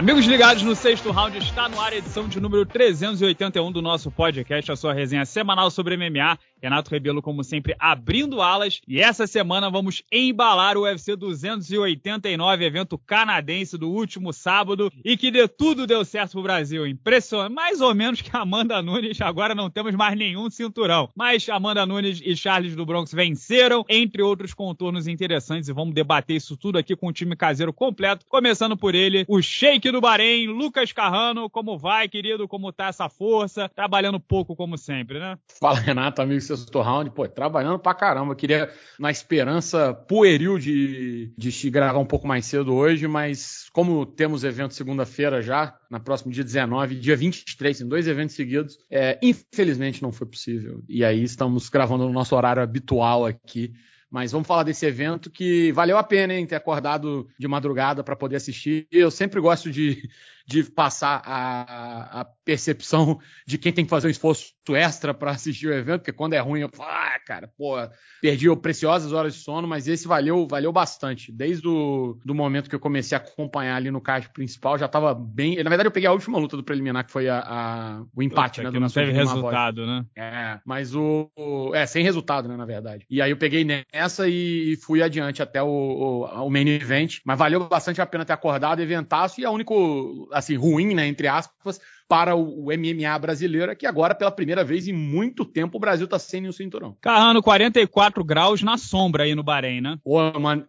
Amigos ligados no sexto round, está no ar a edição de número 381 do nosso podcast, a sua resenha semanal sobre MMA. Renato Rebelo, como sempre, abrindo alas. E essa semana vamos embalar o UFC 289, evento canadense do último sábado. E que de tudo deu certo pro Brasil. Impressionante. Mais ou menos que Amanda Nunes, agora não temos mais nenhum cinturão. Mas Amanda Nunes e Charles do Bronx venceram, entre outros contornos interessantes. E vamos debater isso tudo aqui com o time caseiro completo. Começando por ele, o Sheik do Bahrein, Lucas Carrano. Como vai, querido? Como tá essa força? Trabalhando pouco, como sempre, né? Fala, Renato, amigo sexto round, pô, trabalhando pra caramba. Eu queria, na esperança pueril de, de gravar um pouco mais cedo hoje, mas como temos evento segunda-feira já, na próxima dia 19, dia 23, tem dois eventos seguidos, é, infelizmente não foi possível. E aí estamos gravando no nosso horário habitual aqui. Mas vamos falar desse evento que valeu a pena, hein, ter acordado de madrugada para poder assistir. Eu sempre gosto de, de passar a, a, percepção de quem tem que fazer um esforço extra para assistir o evento, porque quando é ruim eu falo, ah, cara, pô, perdi preciosas horas de sono, mas esse valeu, valeu bastante. Desde o do momento que eu comecei a acompanhar ali no card principal, já estava bem. Na verdade, eu peguei a última luta do preliminar, que foi a, a o empate, né? Que não teve resultado, né? É, mas o, o, É, sem resultado, né, na verdade. E aí eu peguei nessa e fui adiante até o, o, o main event, mas valeu bastante a pena ter acordado, eventaço, e a único assim, ruim, né, entre aspas, para o, MMA brasileiro, é que agora, pela primeira vez em muito tempo, o Brasil tá sem nenhum cinturão. Carrano, 44 graus na sombra aí no Bahrein, né? Pô,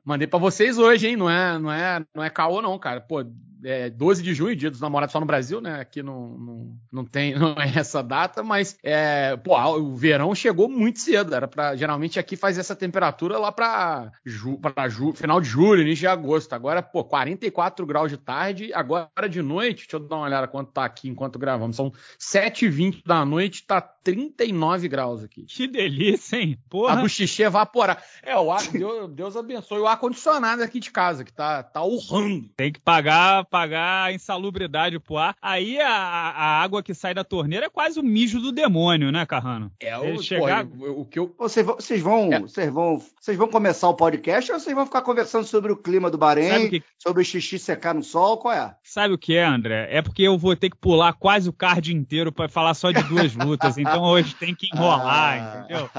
mandei para vocês hoje, hein? Não é, não é, não é caô não, cara. Pô, é, 12 de junho, dia dos namorados só no Brasil, né? Aqui não, não, não tem não é essa data, mas é, pô, o verão chegou muito cedo. Era para geralmente aqui faz essa temperatura lá para ju, ju, final de julho, início de agosto. Agora, pô, 44 graus de tarde, agora de noite, deixa eu dar uma olhada quanto tá aqui enquanto gravamos. São 7h20 da noite, tá 39 graus aqui. Que delícia, hein? Porra. A do xixi evaporar. É, o ar, Deus, Deus abençoe o ar condicionado aqui de casa, que tá tá urrando. Tem que pagar pagar a insalubridade pro ar. Aí a, a água que sai da torneira é quase o mijo do demônio, né, Carrano? É o, chegar... o, o que eu... Vocês vão, vocês, vão, é. vocês, vão, vocês vão começar o podcast ou vocês vão ficar conversando sobre o clima do Bahrein, que... sobre o xixi secar no sol? Qual é? Sabe o que é, André? É porque eu vou ter que pular quase o card inteiro para falar só de duas lutas. então hoje tem que enrolar, ah. entendeu?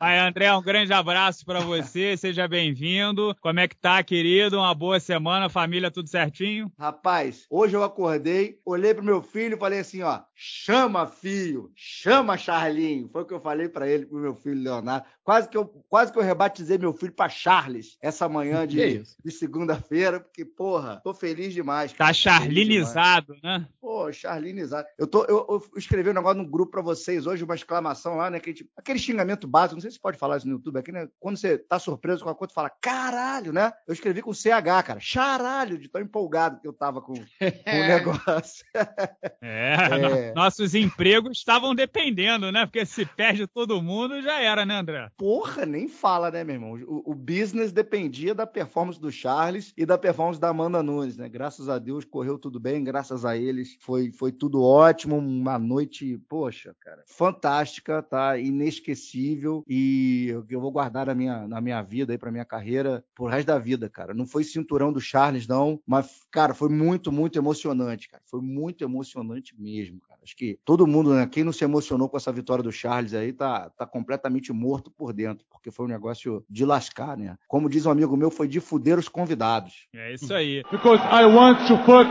Aí, André, um grande abraço para você. Seja bem-vindo. Como é que tá, querido? Uma boa semana, família, tudo certinho? Rapaz, hoje eu acordei, olhei pro meu filho e falei assim, ó, chama filho, chama Charlinho. Foi o que eu falei para ele, pro meu filho Leonardo. Quase que eu, quase que eu rebatizei meu filho para Charles essa manhã de, de segunda-feira, porque, porra, tô feliz demais. Tá charlinizado, né? Pô, Eu, tô, eu, eu escrevi um negócio no grupo para vocês hoje, uma exclamação lá, né? Aquele, aquele xingamento básico, não sei se pode falar isso no YouTube aqui, né? Quando você tá surpreso com a coisa, fala caralho, né? Eu escrevi com CH, cara. Charalho, de tão empolgado que eu tava com, com o negócio. é, é, nossos empregos estavam dependendo, né? Porque se perde todo mundo, já era, né, André? Porra, nem fala, né, meu irmão? O, o, business dependia da performance do Charles e da performance da Amanda Nunes, né? Graças a Deus correu tudo bem, graças a eles foi, foi tudo ótimo. Uma noite, poxa, cara, fantástica, tá? Inesquecível e eu, eu vou guardar na minha, na minha vida aí, pra minha carreira, por resto da vida, cara. Não foi cinturão do Charles, não, mas, cara, foi muito, muito emocionante, cara. Foi muito emocionante mesmo, cara. Acho que todo mundo, né? Quem não se emocionou com essa vitória do Charles aí tá, tá completamente morto por dentro, porque foi um negócio de lascar, né? Como diz um amigo meu, foi de fuder os convidados. É isso aí. Because I want to fuck,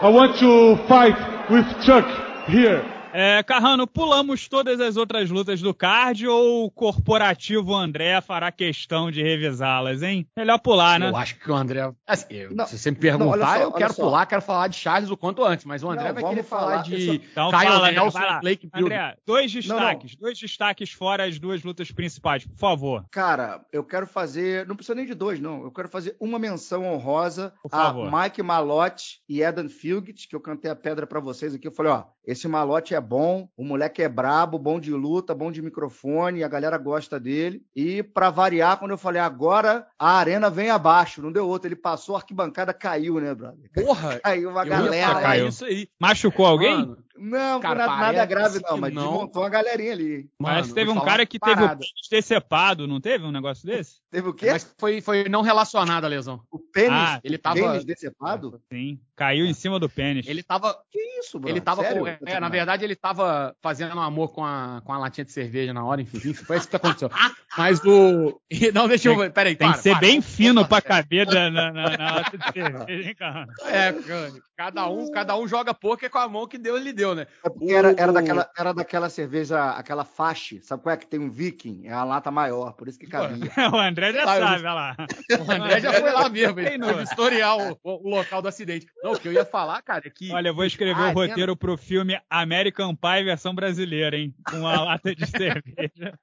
I want to fight with Chuck here. É, Carrano, pulamos todas as outras lutas do card ou o corporativo André fará questão de revisá-las, hein? Melhor pular, né? Eu acho que o André. Assim, não, se você me perguntar, não, só, eu quero pular, quero falar de Charles o quanto antes, mas o André não, vai querer falar, falar de então, Kyle fala, Nelson Blake André, dois destaques, dois destaques fora as duas lutas principais, por favor. Cara, eu quero fazer. Não precisa nem de dois, não. Eu quero fazer uma menção honrosa a Mike Malotte e Eden Fugit, que eu cantei a pedra para vocês aqui. Eu falei, ó, esse Malotte é bom, o moleque é brabo, bom de luta, bom de microfone, a galera gosta dele. E para variar, quando eu falei agora, a arena vem abaixo, não deu outro. Ele passou, a arquibancada caiu, né, brother? Porra! Caiu uma galera. Caiu. Isso aí. Machucou alguém? Mano, Não, Cara, nada, nada grave parece não, mas não. desmontou uma galerinha ali. Mas Mano, teve vou um cara que teve o pênis decepado, não teve um negócio desse? Teve o quê? Mas foi, foi não relacionada a lesão. o pênis, Ah, Ele tava. pênis decepado? Sim, caiu em cima do pênis. Ele tava. Que isso? Ele tava Sério? com. É, na verdade, ele tava fazendo amor com a, com a latinha de cerveja na hora, enfim, foi isso que aconteceu. Mas o. Não, deixa eu. Peraí, Tem para, que ser para. bem fino pra caber na, na, na, na lata de cerveja, hein, cara? É, cada um, cada um joga poker com a mão que Deus lhe deu, né? É porque era, era, daquela, era daquela cerveja, aquela faixa, sabe qual é que tem um viking? É a lata maior, por isso que cabia. O André já sabe, olha lá. O André já foi lá mesmo, ele foi historiar o, o- local do acidente. Não, o que eu ia falar, cara, é que. Olha, eu vou escrever Ah, o roteiro pro filme American Pie versão brasileira, hein? Com a lata de cerveja.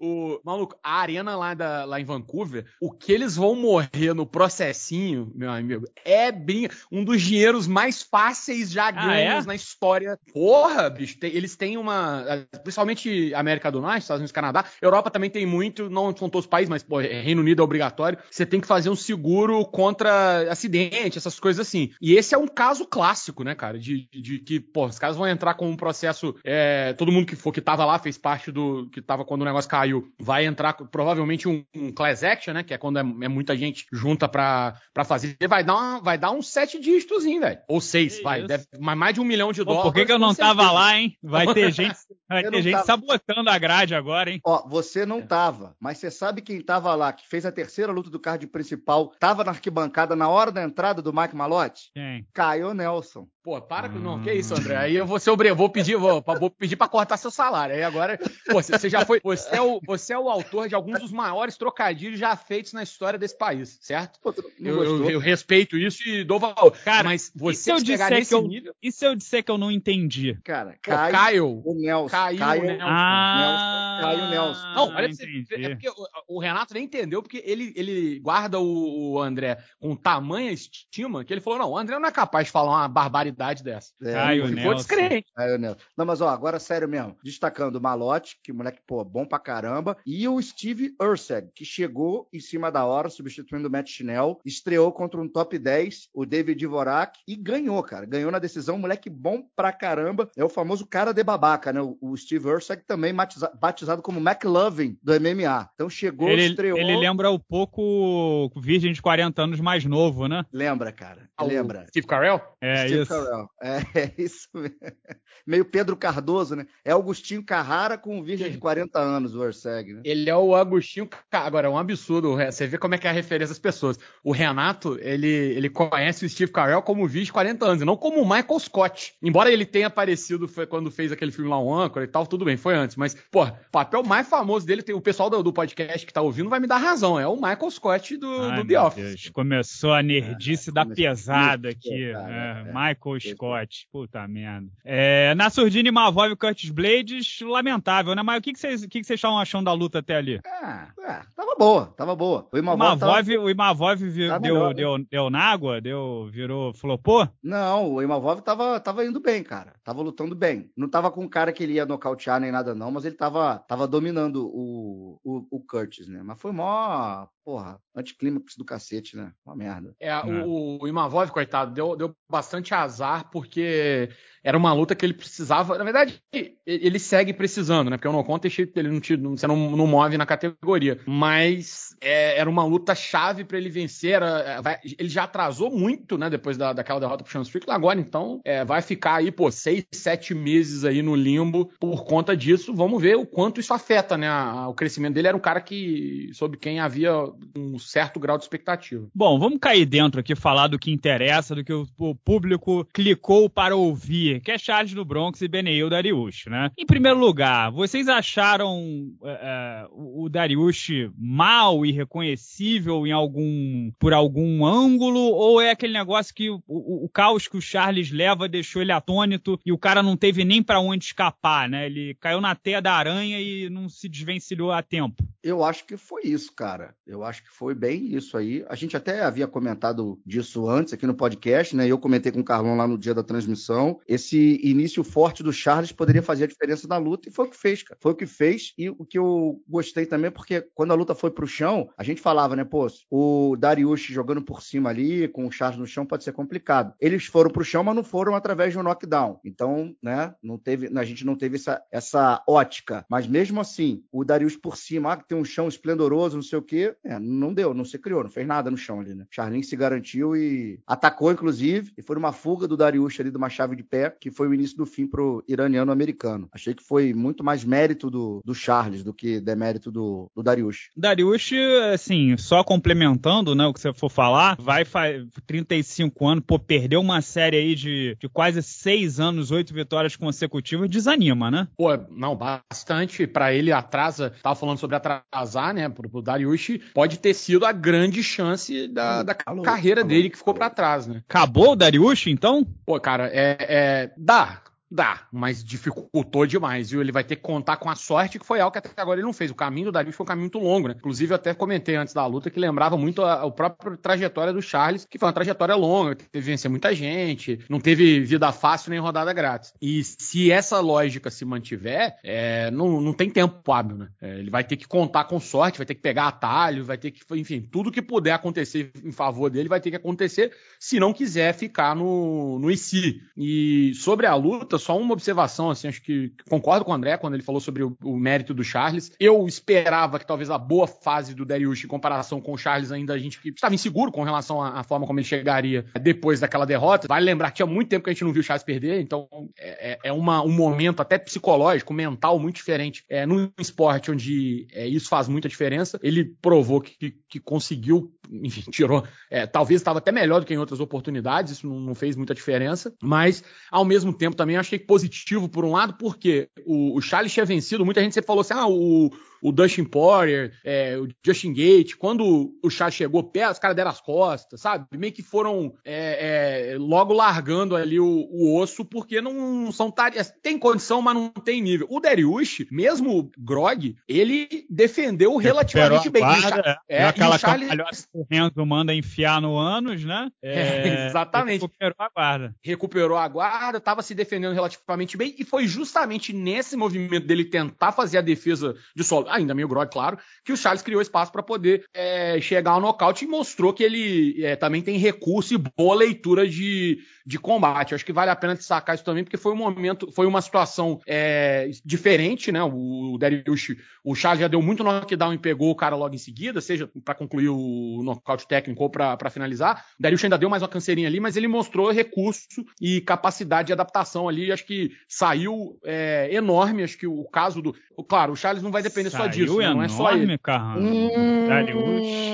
O, maluco, a arena lá, da, lá em Vancouver, o que eles vão morrer no processinho, meu amigo, é bem, um dos dinheiros mais fáceis já ganhos é? na história. Porra, bicho, tem- eles têm uma. Principalmente América do Norte, Estados Unidos, Canadá. Europa também tem muito, não são todos os países, mas pô, Reino Unido é obrigatório. Você tem que fazer um seguro contra acidente, essas coisas assim. E esse é um caso clássico, né, cara? De, de, de que, pô, os caras vão entrar com um processo. é, todo mundo que for que tava lá fez parte do. que tava quando o negócio caiu, vai entrar provavelmente um, um class action, né? Que é quando é, é muita gente junta pra, pra fazer. Vai dar, uma, vai dar uns sete dígitozinho, velho. Ou seis, Que vai. Deve, mais de um milhão de Pô, dólares. por que, que eu não tava lá, hein? Vai ter gente, vai Eu ter não gente tava. sabotando a grade agora, hein? Ó, você não tava, mas você sabe quem tava lá, que fez a terceira luta do card principal, tava na arquibancada na hora da entrada do Mike Malotti? Quem? Caio Nelson. Pô, para com. Não, Hum. que isso, André. Aí eu vou ser obrigado, vou pedir, vou, vou pedir pra cortar seu salário. Aí agora, pô, você, você já foi. Você é, o, você é o autor de alguns dos maiores trocadilhos já feitos na história desse país, certo? Pô, não Eu, eu- eu respeito isso e dou valor. Cara, mas E se você eu disser que eu, nível. e se eu disser que eu não entendi? Cara, Pô, Caio, Caio. o Nelson. Caiu Caio, o Nelson. Ah, Caio Nelson. Não, olha É porque o, o Renato nem entendeu, porque ele, ele guarda o, o André com tamanha estima que ele falou: não, o André não é capaz de falar uma barbaridade dessa. É, Caio não Nelson. Ficou descrente. Caio Nelson. Não, mas ó, agora sério mesmo. Destacando o Malote, que moleque, pô, bom pra caramba. E o Steve Urseg, que chegou em cima da hora, substituindo o Matt Schnell. Estreou contra um top 10, o David Dvorak, e ganhou, cara. Ganhou na decisão. Moleque bom pra caramba. É o famoso cara de babaca, né? O, o Steve Urseg também batiza- batizado como McLovin do MMA. Então chegou, Ele, estreou. ele lembra um pouco o virgem de 40 anos mais novo, né? Lembra, cara. Ah, o Lembra. Steve Carell? É Steve isso. Carell. É, é isso mesmo. Meio Pedro Cardoso, né? É Augustinho Carrara com um virgem de 40 anos, o Orseg, né? Ele é o Agostinho. Agora, é um absurdo. Você vê como é que é a referência das pessoas. O Renato, ele, ele conhece o Steve Carell como vídeo de 40 anos, e não como o Michael Scott. Embora ele tenha aparecido foi quando fez aquele filme lá, o Âncora e tal, tudo bem, foi antes. Mas, pô, papel mais famoso dele, tem, o pessoal do, do podcast que tá ouvindo vai me dar razão. É o Michael Scott do, Ai, do meu The Office. Deus, Começou a nerdice da começou- pesada aqui. pesada, é, é. Michael Scott. Puta merda. É, na Surdine Mavov e Curtis Blades, lamentável, né? Mas o que, vocês, que, que estavam achando da luta até ali? Ah, é, tava boa, tava boa. O O Imavov tava... O Imavov Tá deu, melhor, né? deu, deu na água? Deu, virou, flopou? Não, o Imavov tava, tava indo bem, cara. Tava lutando bem. Não tava com um cara que ele ia nocautear nem nada, não, mas ele tava, tava dominando o, o, o Curtis, né? Mas foi mó, porra, anticlímax do cacete, né? Uma merda. É, É. o, o Imavov, coitado, deu, deu bastante azar porque era uma luta que ele precisava. Na verdade, ele segue precisando, né? Porque o No Contest ele não, te- não- você não, não move na categoria. Mas é, era uma luta chave pra ele vencer. era- é, vai- ele já atrasou muito, né? Depois da, daquela derrota pro Sean Strickland. Agora, então, é, vai ficar aí, pô, seis, sete meses aí no limbo por conta disso. Vamos ver o quanto isso afeta, né? a- o crescimento dele era um cara que sobre quem havia um certo grau de expectativa. Bom, vamos cair dentro aqui, falar do que interessa, do que o, o público clicou para ouvir, que é Charles do Bronx e Beneil Dariush, né? Em primeiro lugar, vocês acharam é, é, o Dariush mal e reconhecível em algum por algum ângulo, ou é aquele negócio que o, o- o caos que o Charles leva deixou ele atônito e o cara não teve nem para onde escapar, né? Ele caiu na teia da aranha e não se desvencilhou a tempo. Eu acho que foi isso, cara. Eu acho que foi bem isso aí. A gente até havia comentado disso antes aqui no podcast, né? Eu comentei com o Carlão lá no dia da transmissão. Esse início forte do Charles poderia fazer a diferença na luta e foi o que fez, cara. Foi o que fez e o que eu gostei também, porque quando a luta foi pro chão, a gente falava, né, pô, o Darius jogando por cima ali, com o Charles no chão, pode ser complicado. Eles foram pro chão, mas não foram através de um knockdown. Então, né, não teve, a gente não teve essa, essa ótica. Mas mesmo assim, o Darius por cima, ah, que tem um chão esplendoroso, não sei o quê, é, não deu, não se criou, não fez nada no chão ali, né? Charlin se garantiu e atacou, inclusive, e foi uma fuga do Darius ali de uma chave de pé, que foi o início do fim pro iraniano americano. Achei que foi muito mais mérito do, do Charles do que demérito do, do Darius. Darius, assim, só complementando, né, o que você for falar, vai 35 anos, pô, perdeu uma série aí de, de quase seis anos, oito vitórias consecutivas, desanima, né? Pô, não, bastante. Para ele atrasa, tava falando sobre atrasar, né, pro, pro Darius, pode ter sido a grande chance da, da falou, carreira falou, dele que ficou para trás, né? Acabou o Darius, então? Pô, cara, é, é dá. Dá, mas dificultou demais, viu? Ele vai ter que contar com a sorte que foi algo que até agora ele não fez. O caminho do Darius foi um caminho muito longo, né? Inclusive, eu até comentei antes da luta que lembrava muito a, a própria trajetória do Charles, que foi uma trajetória longa, teve vencer muita gente, não teve vida fácil nem rodada grátis. E se essa lógica se mantiver, é, não, não tem tempo hábil, né? É, ele vai ter que contar com sorte, vai ter que pegar atalho, vai ter que, enfim, tudo que puder acontecer em favor dele vai ter que acontecer se não quiser ficar no, no IC. E sobre a luta, só uma observação, assim, acho que concordo com o André quando ele falou sobre o, o mérito do Charles. Eu esperava que talvez a boa fase do Darius em comparação com o Charles ainda a gente estava inseguro com relação à, à, forma como ele chegaria depois daquela derrota. Vale lembrar que tinha muito tempo que a gente não viu o Charles perder, então é, é, é uma, um momento até psicológico, mental muito diferente é, num esporte onde é, isso faz muita diferença. Ele provou que, que, que conseguiu, enfim, tirou, é, talvez estava até melhor do que em outras oportunidades, isso não, não fez muita diferença, mas ao mesmo tempo também achei positivo por um lado, porque o, o Charles tinha vencido, muita gente sempre falou assim: ah, o, o Dustin Poirier, é, o Justin Gate, quando o Chá chegou os caras deram as costas, sabe? Meio que foram é, é, logo largando ali o, o, osso, porque não são tarefas. Tem condição, mas não tem nível. O Dariush, mesmo Grog, ele defendeu relativamente bem. Guarda, é, é, aquela Charles... que o Renzo manda enfiar no ânus, né? É, exatamente. Recuperou a guarda. Recuperou a guarda, estava se defendendo relativamente bem, e foi justamente nesse movimento dele tentar fazer a defesa de solo ainda meio grog, claro, que o Charles criou espaço para poder é, chegar ao nocaute e mostrou que ele é, também tem recurso e boa leitura de, de combate. acho que vale a pena destacar isso também, porque foi um momento, foi uma situação é, diferente, né? O, Darius, o Charles já deu muito knockdown e pegou o cara logo em seguida, seja para concluir o nocaute técnico ou para finalizar. O Darius ainda deu mais uma canseirinha ali, mas ele mostrou recurso e capacidade de adaptação ali. Acho que saiu é, enorme. Acho que o caso do. Claro, o Charles não vai depender disso, não é só ele. Hum... Darius.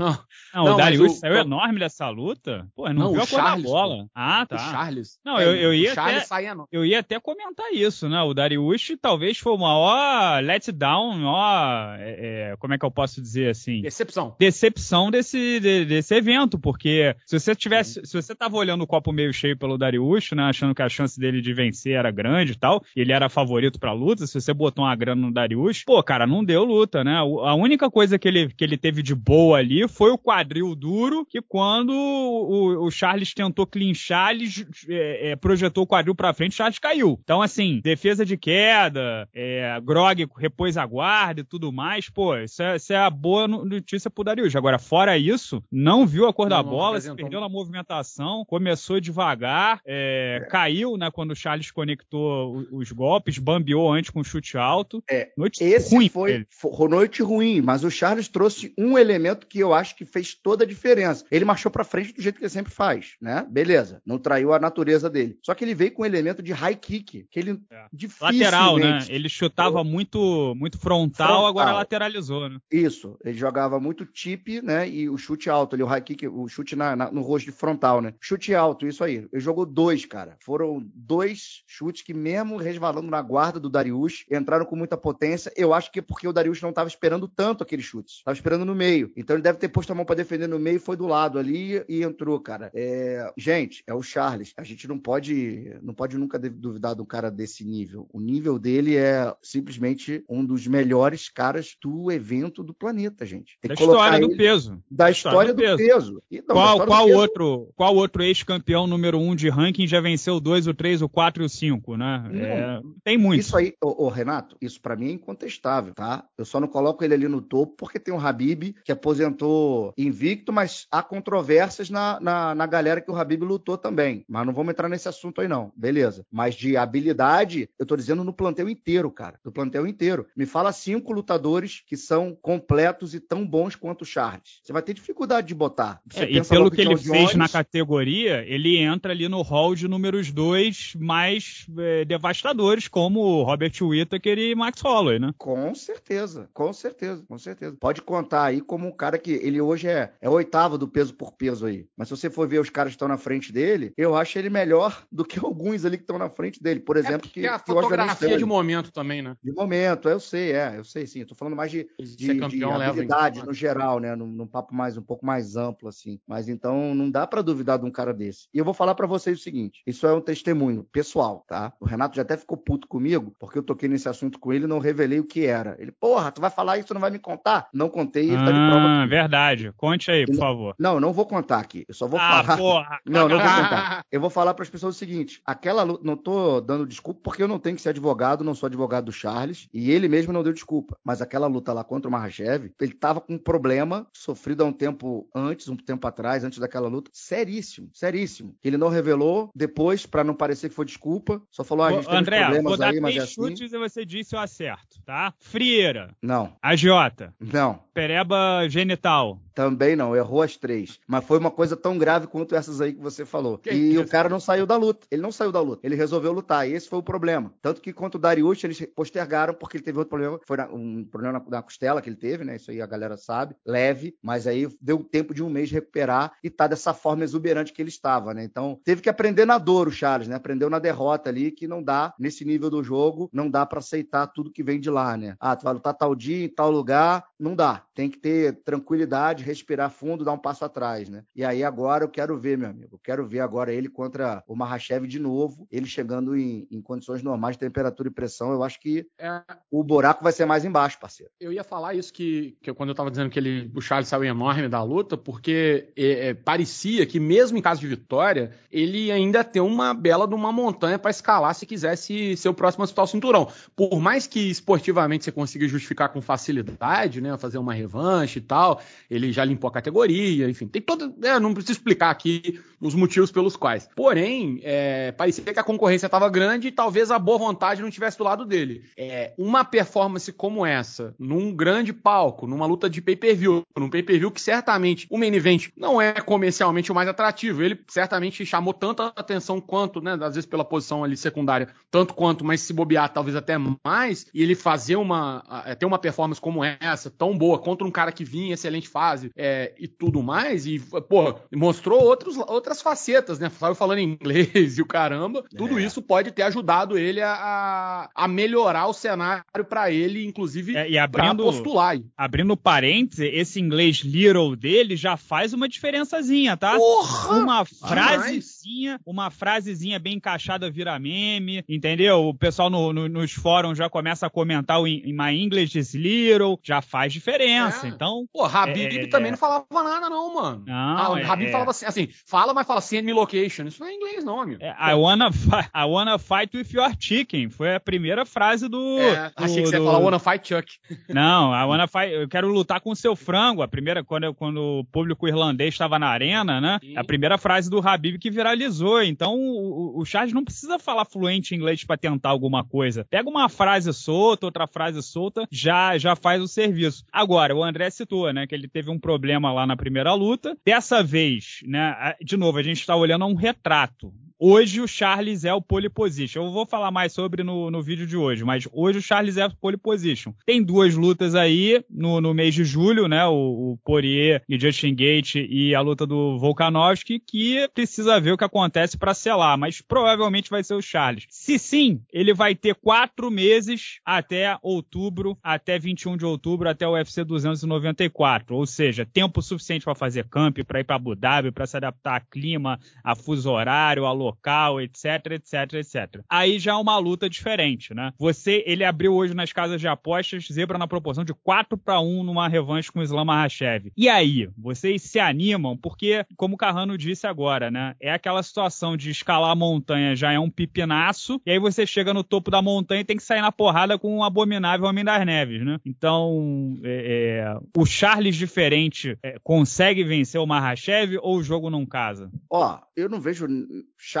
Não, não, não, o Darius saiu enorme dessa luta. Pô, não, não viu a cor da bola. Ah, tá. O Charles. Não, eu, eu, ia até, eu ia até comentar isso, né? O Darius talvez foi o maior letdown, maior, é, é, como é que eu posso dizer assim? Decepção. Decepção desse, de, desse evento, porque se você tivesse, se você tava olhando o copo meio cheio pelo Darius, né, achando que a chance dele de vencer era grande e tal, e ele era favorito pra luta, se você botou uma grana no Darius, pô, cara, não deu luta, né? A única coisa que ele, que ele teve de boa ali foi o quadril duro, que quando o, o Charles tentou clinchar, ele é, é, projetou o quadril pra frente, o Charles caiu. Então, assim, defesa de queda, é, Grog repôs a guarda e tudo mais, pô, isso é, isso é a boa notícia pro Darius. Agora, fora isso, não viu a cor não, da bola, se perdeu na movimentação, começou devagar, é, caiu, né, quando o Charles conectou os, os golpes, bambeou antes com chute alto. É, noite esse ruim foi, foi noite ruim, mas o Charles trouxe um elemento que eu acho que fez toda a diferença. Ele marchou para frente do jeito que ele sempre faz, né? Beleza, não traiu a natureza dele. Só que ele veio com um elemento de high kick, que ele é. lateral, né? Ele chutava muito muito frontal, frontal, agora lateralizou, né? Isso, ele jogava muito tip, né? E o chute alto, ali o high kick, o chute na, na, no rosto de frontal, né? Chute alto, isso aí. Ele jogou dois, cara. Foram dois chutes que mesmo resvalando na guarda do Darius, entraram com muita potência. Eu acho que é porque o Darius não estava esperando tanto aqueles chutes. Estava esperando no meio. Então ele deve ter posto a mão para defender no meio, foi do lado ali e entrou, cara. É... Gente, é o Charles. A gente não pode, não pode nunca duvidar de um cara desse nível. O nível dele é simplesmente um dos melhores caras do evento do planeta, gente. Tem da história do peso. Da história, história do, do, peso. peso. qual qual do outro, peso. qual outro ex-campeão número um de ranking já venceu o 2, o 3, o 4 e o 5, né? É, tem muito. Isso aí, ô, ô Renato, isso para mim é incontestável, tá? Eu só não coloco ele ali no topo porque tem o Habib, que aposentou invicto, mas há controvérsias na, na, na galera que o Habib lutou também. Mas não vamos entrar nesse assunto aí, não. Beleza. Mas de habilidade, eu tô dizendo no plantel inteiro, cara. Do plantel inteiro. Me fala cinco lutadores que são completos e tão bons quanto o Charles. Você vai ter dificuldade de botar. É, e pelo que ele fez na categoria, ele entra ali no hall de números dois mais é, devastadores, como Robert Whittaker e Max Holloway, né? Com certeza, com certeza, com certeza. Pode contar aí como um cara que ele hoje é, é oitavo do peso por peso aí. Mas se você for ver os caras que estão na frente dele, eu acho ele melhor do que alguns ali que estão na frente dele. Por é exemplo, é que, a fotografia de momento também, né? De momento, eu sei, é, eu sei sim. Tô falando mais de, de, de habilidade no geral, né? Num, num, papo mais um pouco mais amplo assim. Mas então não dá para duvidar de um cara desse. E eu vou falar para vocês o seguinte: isso é um testemunho pessoal, tá? O Renato já até ficou puto comigo porque eu toquei nesse assunto com ele e não revelei o que era. Ele, porra, tu vai falar isso, não vai me contar? Não contei, ele ah, tá de prova. Ah, verdade. Conte aí, por favor. Não, não vou contar aqui. Eu só vou ah, falar. Porra. Não, não vou contar. Eu vou falar para as pessoas o seguinte: aquela luta, não tô dando desculpa porque eu não tenho que ser advogado, não sou advogado do Charles, e ele mesmo não deu desculpa. Mas aquela luta lá contra o Mahashev, ele tava com um problema sofrido há um tempo antes, um tempo atrás, antes daquela luta, seríssimo, seríssimo. Ele não revelou depois, para não parecer que foi desculpa, só falou, ah, a gente tem André, problemas vou dar aí, mas é assim. chutes e você disse o acerto, tá? Frieira. Não. Agiota. Não. Pereba genital. Também não, errou as três. Mas foi uma coisa tão grave quanto essas aí que você falou. Que e que o cara não saiu da luta. Ele não saiu da luta. Ele resolveu lutar. E esse foi o problema. Tanto que quanto o Darius, eles postergaram porque ele teve outro problema. Foi um problema na, na, costela que ele teve, né? Isso aí a galera sabe. Leve. Mas aí deu tempo de um mês recuperar e tá dessa forma exuberante que ele estava, né? Então teve que aprender na dor o Charles, né? Aprendeu na derrota ali que não dá, nesse nível do jogo, não dá para aceitar tudo que vem de lá, né? Ah, tu vai lutar tal dia, em tal lugar. Não dá. Tem que ter tranquilidade, respirar fundo, dar um passo atrás, né? E aí agora eu quero ver, meu amigo, eu quero ver agora ele contra o Mahashev de novo, ele chegando em, em condições normais de temperatura e pressão, eu acho que é... o buraco vai ser mais embaixo, parceiro. Eu ia falar isso que, que quando eu tava dizendo que ele, o Charles saiu enorme da luta, porque é, é, parecia que mesmo em caso de vitória, ele ainda tem uma bela de uma montanha para escalar se quisesse ser o próximo a disputar o cinturão. Por mais que esportivamente você consiga justificar com facilidade, né, fazer uma revanche e tal, ele já limpou a categoria, enfim, tem todo. É, não preciso explicar aqui os motivos pelos quais. Porém, é, parecia que a concorrência estava grande e talvez a boa vontade não tivesse do lado dele. É, uma performance como essa, num grande palco, numa luta de pay-per-view, num pay-per-view que certamente o main event não é comercialmente o mais atrativo. Ele certamente chamou tanta atenção quanto, né, às vezes pela posição ali secundária, tanto quanto, mas se bobear talvez até mais, e ele fazer uma, ter uma performance como essa, tão boa, contra um cara que vinha excelente fase, é, e tudo mais, e, pô, mostrou outros, outras facetas, né? Saiu falando inglês e o caramba. Tudo é. isso pode ter ajudado ele a, a melhorar o cenário para ele, inclusive, é, e abrindo, postular. Abrindo parênteses, esse inglês little dele já faz uma diferençazinha, tá? Porra! Uma frasezinha, uma frasezinha bem encaixada vira meme, entendeu? O pessoal no, no, nos fóruns já começa a comentar o in, My English is little, já faz diferença. É. Então. Pô, Habib é, também não falava nada, não, mano. Não, ah, Habib é, falava assim, assim, fala, mas fala send me location. Isso não é inglês, não, amigo. É, I, wanna I wanna fight with your chicken. Foi a primeira frase do. É, do, achei que você do... ia falar wanna fight Chuck. Não, I wanna fight. Eu quero lutar com o seu frango. A primeira, quando, eu, quando o público irlandês estava na arena, né? Sim. A primeira frase do Habib que viralizou. Então o, o Charles não precisa falar fluente inglês para tentar alguma coisa. Pega uma frase solta, outra frase solta, já, já faz o serviço. Agora, o André citou, né? Que ele teve um problema lá na primeira luta. Dessa vez, né? De novo, a gente está olhando um retrato. Hoje o Charles é o pole position. Eu vou falar mais sobre no, no vídeo de hoje, mas hoje o Charles é o pole position. Tem duas lutas aí no, no mês de julho, né? O, o Poirier e Justin Gate e a luta do Volkanovski, que precisa ver o que acontece para selar, mas provavelmente vai ser o Charles. Se sim, ele vai ter quatro meses até outubro, até 21 de outubro, até o UFC 294, ou seja, tempo suficiente para fazer camp, para ir para Abu Dhabi, para se adaptar a clima, a fuso horário, a local, etc, etc, etc. Aí já é uma luta diferente, né? Você, ele abriu hoje nas casas de apostas, zebra na proporção de 4 para 1 numa revanche com o Islam Makhachev. E aí, vocês se animam? Porque, como o Carrano disse agora, né? É aquela situação de escalar a montanha já é um pipinaço, e aí você chega no topo da montanha e tem que sair na porrada com um abominável Homem das Neves, né? Então, é, é, o Charles diferente é, consegue vencer o Mahashev ou o jogo não casa? Ó, eu não vejo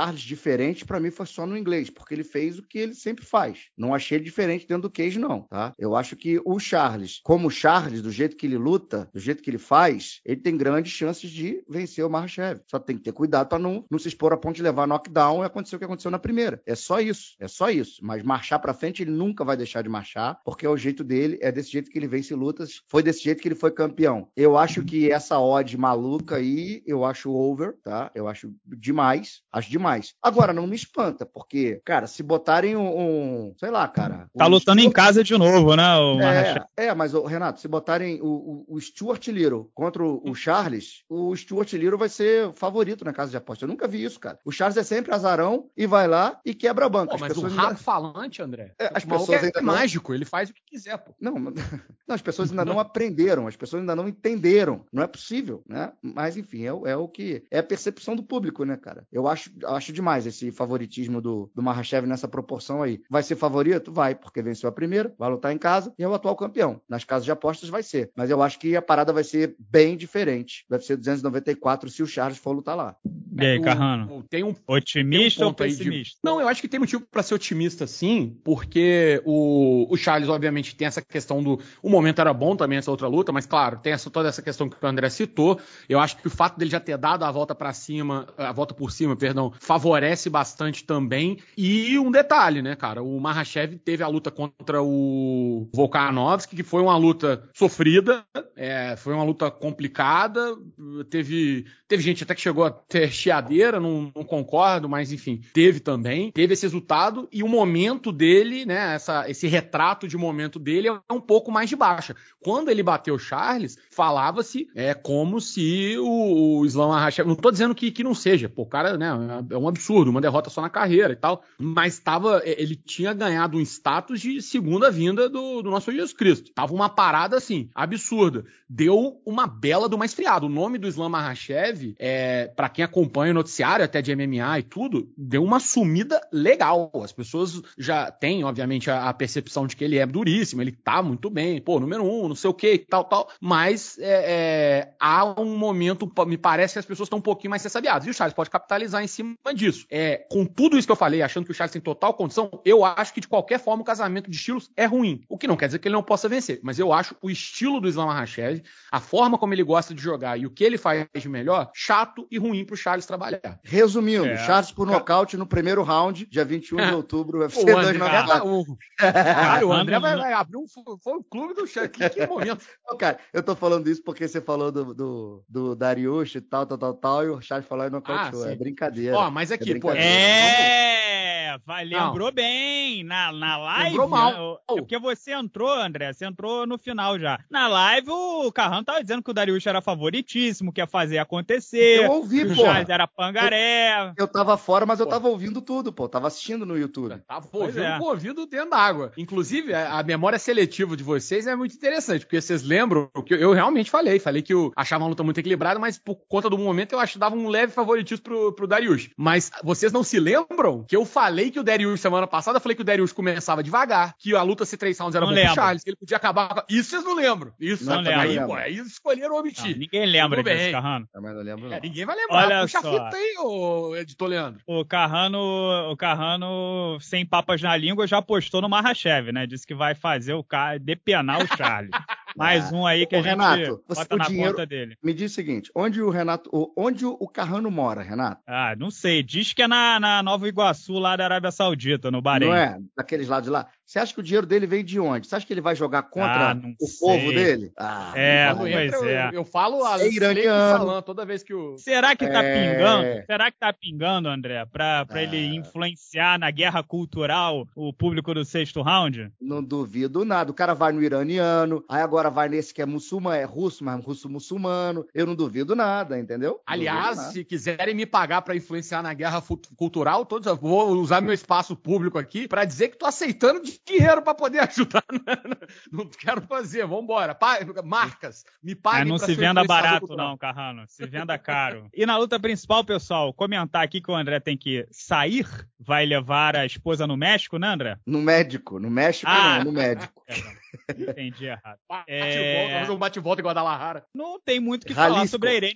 Charles diferente, para mim foi só no inglês, porque ele fez o que ele sempre faz. Não achei ele diferente dentro do cage, não, tá? Eu acho que o Charles, como o Charles, do jeito que ele luta, do jeito que ele faz, ele tem grandes chances de vencer o Mahashev. Só tem que ter cuidado para não, não se expor a ponto de levar knockdown e acontecer o que aconteceu na primeira. É só isso, é só isso. Mas marchar para frente ele nunca vai deixar de marchar, porque é o jeito dele, é desse jeito que ele vence lutas, foi desse jeito que ele foi campeão. Eu acho que essa odd maluca aí, eu acho over, tá? Eu acho demais, acho demais. Agora, não me espanta, porque, cara, se botarem um, um sei lá, cara... Tá lutando Stuart... em casa de novo, né? O é, é, mas, Renato, se botarem o, o, o Stuart Little contra o, Charles, o Stuart Little vai ser favorito na casa de aposta. Eu nunca vi isso, cara. O Charles é sempre azarão e vai lá e quebra a banca. Pô, mas o rato ainda... falante, André, é, as pessoas é ainda não... mágico, ele faz o que quiser, pô. Não, não as pessoas ainda não aprenderam, as pessoas ainda não entenderam. Não é possível, né? Mas, enfim, é, é o que... É a percepção do público, né, cara? Eu acho, acho demais esse favoritismo do, do Mahashev nessa proporção aí. Vai ser favorito? Vai, porque venceu a primeira, vai lutar em casa e é o atual campeão. Nas casas de apostas vai ser. Mas eu acho que a parada vai ser bem diferente. Deve ser 294 se o Charles for lutar lá. E aí, Carrano? Tem um, otimista tem um ou pessimista? De... Não, eu acho que tem motivo para ser otimista sim, porque o, o Charles, obviamente, tem essa questão do. O momento era bom também, essa outra luta, mas claro, tem essa, toda essa questão que o André citou. Eu acho que o fato dele já ter dado a volta para cima, a volta por cima, perdão, favorece bastante também. E um detalhe, né, cara? O Mahashev teve a luta contra o Volkanovski, que foi uma luta sofrida, é, foi uma luta complicada. Teve, teve gente até que chegou a ter chiadeira, não, não concordo, mas enfim, teve também. Teve esse resultado e o momento dele, né, essa, esse retrato de momento dele é um pouco mais de baixa. Quando ele bateu Charles, falava-se é como se o, o Islam Arracha. Não tô dizendo que, que não seja, pô, o cara, né, é um absurdo, uma derrota só na carreira e tal, mas estava, é, ele tinha ganhado um status de segunda vinda do, do nosso Jesus Cristo. Tava uma parada assim, absurda. Deu uma bela de uma esfriada. O nome do Islam Mahashev, é, para quem acompanha o noticiário, até de MMA e tudo, deu uma sumida legal. As pessoas já têm, obviamente, a, a percepção de que ele é duríssimo, ele tá muito bem, pô, número um, não sei o que, tal, tal. Mas é, é, há um momento, me parece que as pessoas estão um pouquinho mais sabiadas. E o Charles pode capitalizar em cima disso. É, com tudo isso que eu falei, achando que o Charles tem total condição, eu acho que de qualquer forma o casamento de estilos é ruim. O que não quer dizer que ele não possa vencer. Mas eu acho o estilo do Islam Makhachev, a forma como ele gosta de jogar e o que ele faz de melhor, chato e ruim pro Charles trabalhar. Resumindo, é. Charles por nocaute no primeiro round, dia 21 de outubro, UFC 294. Cara, o André vai, vai abrir um fã-clube do Charles. Que, que momento. cara, eu tô falando isso porque você falou do, do, do Dariush e tal, tal, tal, tal, e o Charles falou e nocauteou. Ah, é brincadeira. Ó, mas aqui, é pô. É, vai, lembrou não. bem. Na, na live. Lembrou mal. É porque você entrou, André, você entrou no final já. Na live, o Carrão tava dizendo que o Darius era favoritíssimo, que ia fazer acontecer. Eu ouvi, pô. Já era pangaré. Eu, eu tava fora, mas eu tava ouvindo tudo, pô. tava assistindo no YouTube. Tava ouvindo é. com o ouvido dentro da água. Inclusive, a memória seletiva de vocês é muito interessante, porque vocês lembram que eu realmente falei. Falei que eu achava uma luta muito equilibrada, mas por conta do momento eu achava um leve favoritismo pro, pro Darius. Mas vocês não se lembram que eu falei que o Darius, semana passada, eu falei que o Darius começava devagar, que a luta C3 rounds era não bom lembro. pro Charles, que ele podia acabar. Isso vocês não lembram. Isso, não lembro. Aí, pô, aí escolheram omitir. Não, ninguém lembra disso, Carrano. Também não lembro, não. É, ninguém vai lembrar. Olha Puxa só. a fita aí, ô editor Leandro. O Carrano, o Carrano, sem papas na língua, já apostou no Mahashev, né? Disse que vai fazer o cara depenar o Charles. Mais um aí que Ô, a gente Renato, você- bota o na dinheiro- conta dele. Me diz o seguinte, onde o Renato, onde o Carrano mora, Renato? Ah, não sei. Diz que é na, na Nova Iguaçu, lá da Arábia Saudita, no Bahrein. Não é? Daqueles lados lá. Você acha que o dinheiro dele vem de onde? Você acha que ele vai jogar contra Ah, o sei. povo dele? Ah, É, não pois eu- é. eu, eu falo a É iraniano. falando toda vez que o. Será que tá É. pingando? Será que tá pingando, André? Pra, pra É. ele influenciar na guerra cultural o público do sexto round? Não duvido nada. O cara vai no iraniano, aí agora vai nesse que é muçulmano, é russo, mas russo muçulmano. Eu não duvido nada, entendeu? Não Aliás, nada. se quiserem me pagar pra influenciar na guerra cultural, todos, eu vou usar meu espaço público aqui pra dizer que tô aceitando dinheiro pra poder ajudar. Não quero fazer, vambora. Pa- Marcas, me paguem Mas não se venda barato, cultural. não, Carrano. Se venda caro. E na luta principal, pessoal, comentar aqui que o André tem que sair, vai levar a esposa no México, né, André? No médico, no México Ah. não, no médico. Entendi errado. Bate É. e volta, vamos fazer um bate-volta em Guadalajara. Não tem muito o que falar Jalisco. sobre a Irene,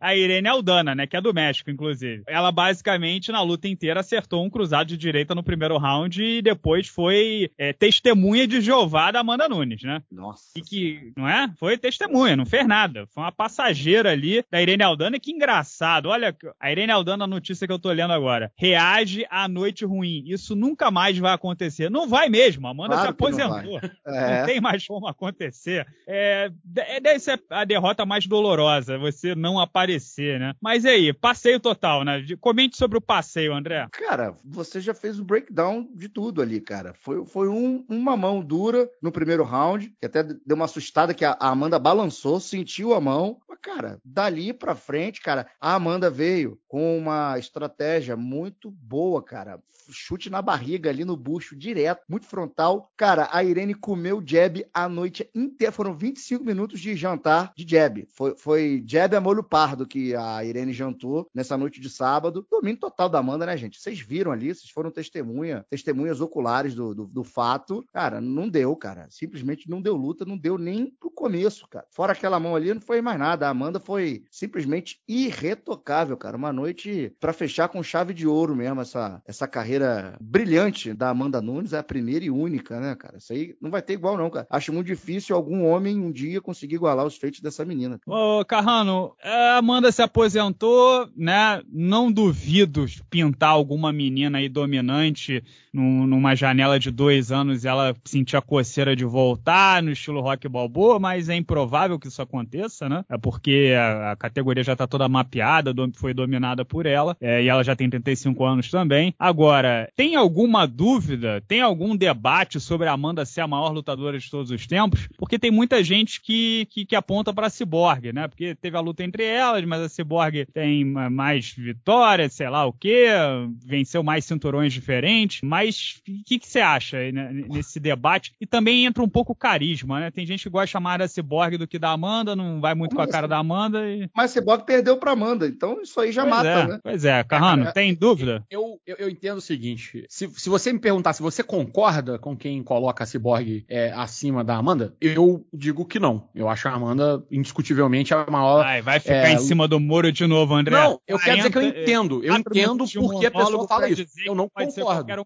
a Irene Aldana, né, que é do México, inclusive. Ela basicamente, na luta inteira, acertou um cruzado de direita no primeiro round e depois foi é, testemunha de Jeová da Amanda Nunes, né? Nossa. E que, não é? Foi testemunha, não fez nada. Foi uma passageira ali da Irene Aldana. Que engraçado. Olha, a Irene Aldana, a notícia que eu tô lendo agora. Reage à noite ruim. Isso nunca mais vai acontecer. Não vai mesmo. A Amanda Claro se que não aposentou. É. Não tem mais como acontecer. É, de- deve ser a derrota mais dolorosa, você não aparecer, né? Mas e aí, passeio total, né? Comente sobre o passeio, André. Cara, você já fez o breakdown de tudo ali, cara. Foi, foi um- uma mão dura no primeiro round, que até deu uma assustada que a, a Amanda balançou, sentiu a mão. Mas, cara, dali pra frente, cara, a Amanda veio com uma estratégia muito boa, cara. Chute na barriga ali no bucho, direto, muito frontal. Cara, a Irene comeu jab a noite inteira. Foram 25 minutos de jantar de jab. Foi, foi jab a molho pardo que a Irene jantou nessa noite de sábado. Domínio total da Amanda, né, gente? Vocês viram ali, vocês foram testemunha, testemunhas oculares do, do, do fato. Cara, não deu, cara. Simplesmente não deu luta, não deu nem pro começo, cara. Fora aquela mão ali, não foi mais nada. A Amanda foi simplesmente irretocável, cara. Uma noite pra fechar com chave de ouro mesmo, essa, essa carreira brilhante da Amanda Nunes, é a primeira e única, né, cara? Isso aí não vai ter igual, não, cara. Acho muito difícil algum homem um dia conseguir igualar os feitos dessa menina. Ô, Carrano, a Amanda se aposentou, né? Não duvido pintar alguma menina aí dominante num- numa janela de dois anos e ela sentir a coceira de voltar no estilo rock balboa, mas é improvável que isso aconteça, né? É porque a, a categoria já tá toda mapeada, dom- foi dominada por ela, é, e ela já tem 35 anos também. Agora, tem alguma dúvida, tem algum debate sobre a Amanda ser a maior lutadora de todos os tempos? Porque tem muita gente que, que, que aponta pra Cyborg, né? Porque teve a luta entre elas, mas a Cyborg tem ma- mais vitórias, sei lá o quê, venceu mais cinturões diferentes. Mas o que, que você acha né, nesse debate? E também entra um pouco o carisma, né? Tem gente que gosta de chamar da Cyborg do que da Amanda, não vai muito Como com a cara assim? da Amanda e. Mas Cyborg perdeu pra Amanda, então isso aí já pois mata, é, né? Pois é, Carrano, cara, tem dúvida? Eu, eu, eu entendo o seguinte: se, se você me perguntar se você concorda com quem coloca a Cyborg é, acima da Amanda, eu digo que não. Eu acho a Amanda indiscutivelmente a maior. Vai, vai ficar é, em cima do muro de novo, André. Não, eu quero dizer que eu 40, entendo. Eu entendo porque a pessoa fala isso. dizer Eu que não pode ser concordo.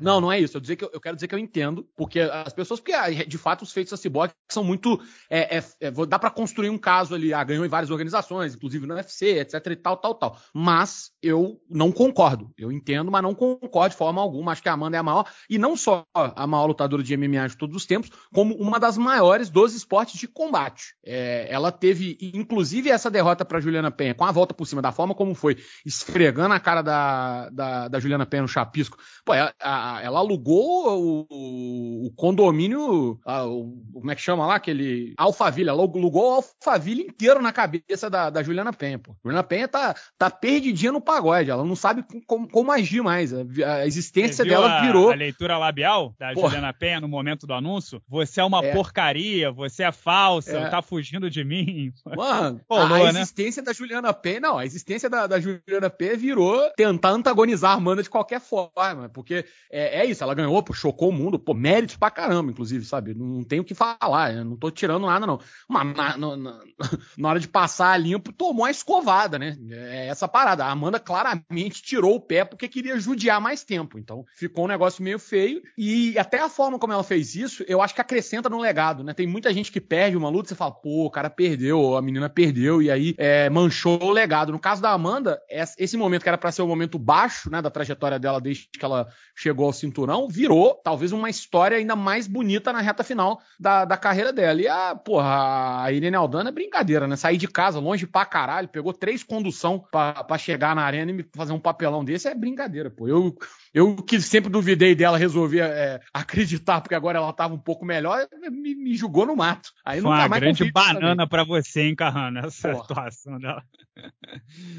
Não, não é isso. Eu, dizer que eu, eu quero dizer que eu entendo, porque as pessoas, porque ah, de fato os feitos da Cyborg são muito. É, é, é, dá pra construir um caso ali, ah, ganhou em várias organizações, inclusive no UFC, etc e tal, tal, tal. Mas eu não concordo. Eu entendo, mas não concordo de forma alguma. Acho que a Amanda é a maior, e não só a maior lutadora de MMA de todos os tempos, como uma das maiores dos esportes de combate. É, ela teve, inclusive, essa derrota pra Juliana Penha, com a volta por cima da forma como foi, esfregando a cara da, da, da Juliana Penha no chapisco. Pô, ela, a- ela alugou o, o condomínio, a- o- como é que chama lá? Aquele Alphaville. Ela alugou o Alphaville inteiro na cabeça da, da Juliana Penha, pô. Juliana Penha tá, tá perdidinha no pagode. Ela não sabe como, como agir mais. A, a existência dela a, virou. A leitura labial da Porra. Juliana Penha no momento do anúncio? Você é uma É. porcaria, você é falsa, É. tá fugindo de mim. Mano, Rolou, a né? existência da Juliana Penha, não, a existência da, da Juliana Penha virou tentar antagonizar a Amanda de qualquer forma, porque é, é isso, ela ganhou, pô, chocou o mundo, pô, méritos pra caramba, inclusive, sabe? Não, não tenho o que falar, não tô tirando nada, não. Mas na, na- na- hora de passar a limpo, tomou a escovada, né? É essa parada. A Amanda claramente tirou o pé porque queria queria judiar mais tempo. Então ficou um negócio meio feio. E até a forma como ela fez isso, eu acho que acrescenta no legado, né? Tem muita gente que perde uma luta, você fala, pô, o cara perdeu, a menina perdeu, e aí é, manchou o legado. No caso da Amanda, esse momento que era para ser o momento baixo, né, da trajetória dela desde que ela chegou ao cinturão, virou talvez uma história ainda mais bonita na reta final da, da carreira dela. E a, porra, a Irene Aldana é brincadeira, né? Sair de casa longe pra caralho, pegou três condução para chegar na arena e fazer um papelão desse é brincadeira, pô. Eu eu que sempre duvidei dela resolver é, acreditar, porque agora ela estava um pouco melhor, me, me julgou no mato. Aí Foi uma grande banana para você, hein, Carrano, essa Porra. situação dela.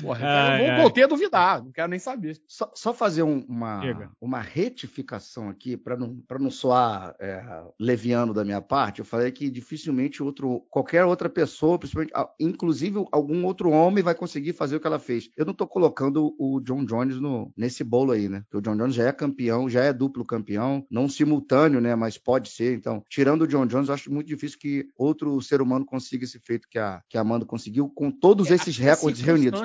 Porra, é, eu voltei a duvidar, não quero nem saber. Só, só fazer um, uma, uma retificação aqui, para não, não soar é, leviano da minha parte, eu falei que dificilmente outro, qualquer outra pessoa, principalmente, inclusive algum outro homem, vai conseguir fazer o que ela fez. Eu não estou colocando o John Jones no, nesse bolo aí, né? Porque o John Jones já é campeão, já é duplo campeão, não simultâneo, né? Mas pode ser. Então, tirando o John Jones, eu acho muito difícil que outro ser humano consiga esse feito que a, que a Amanda conseguiu com todos é, esses recordes reunidos.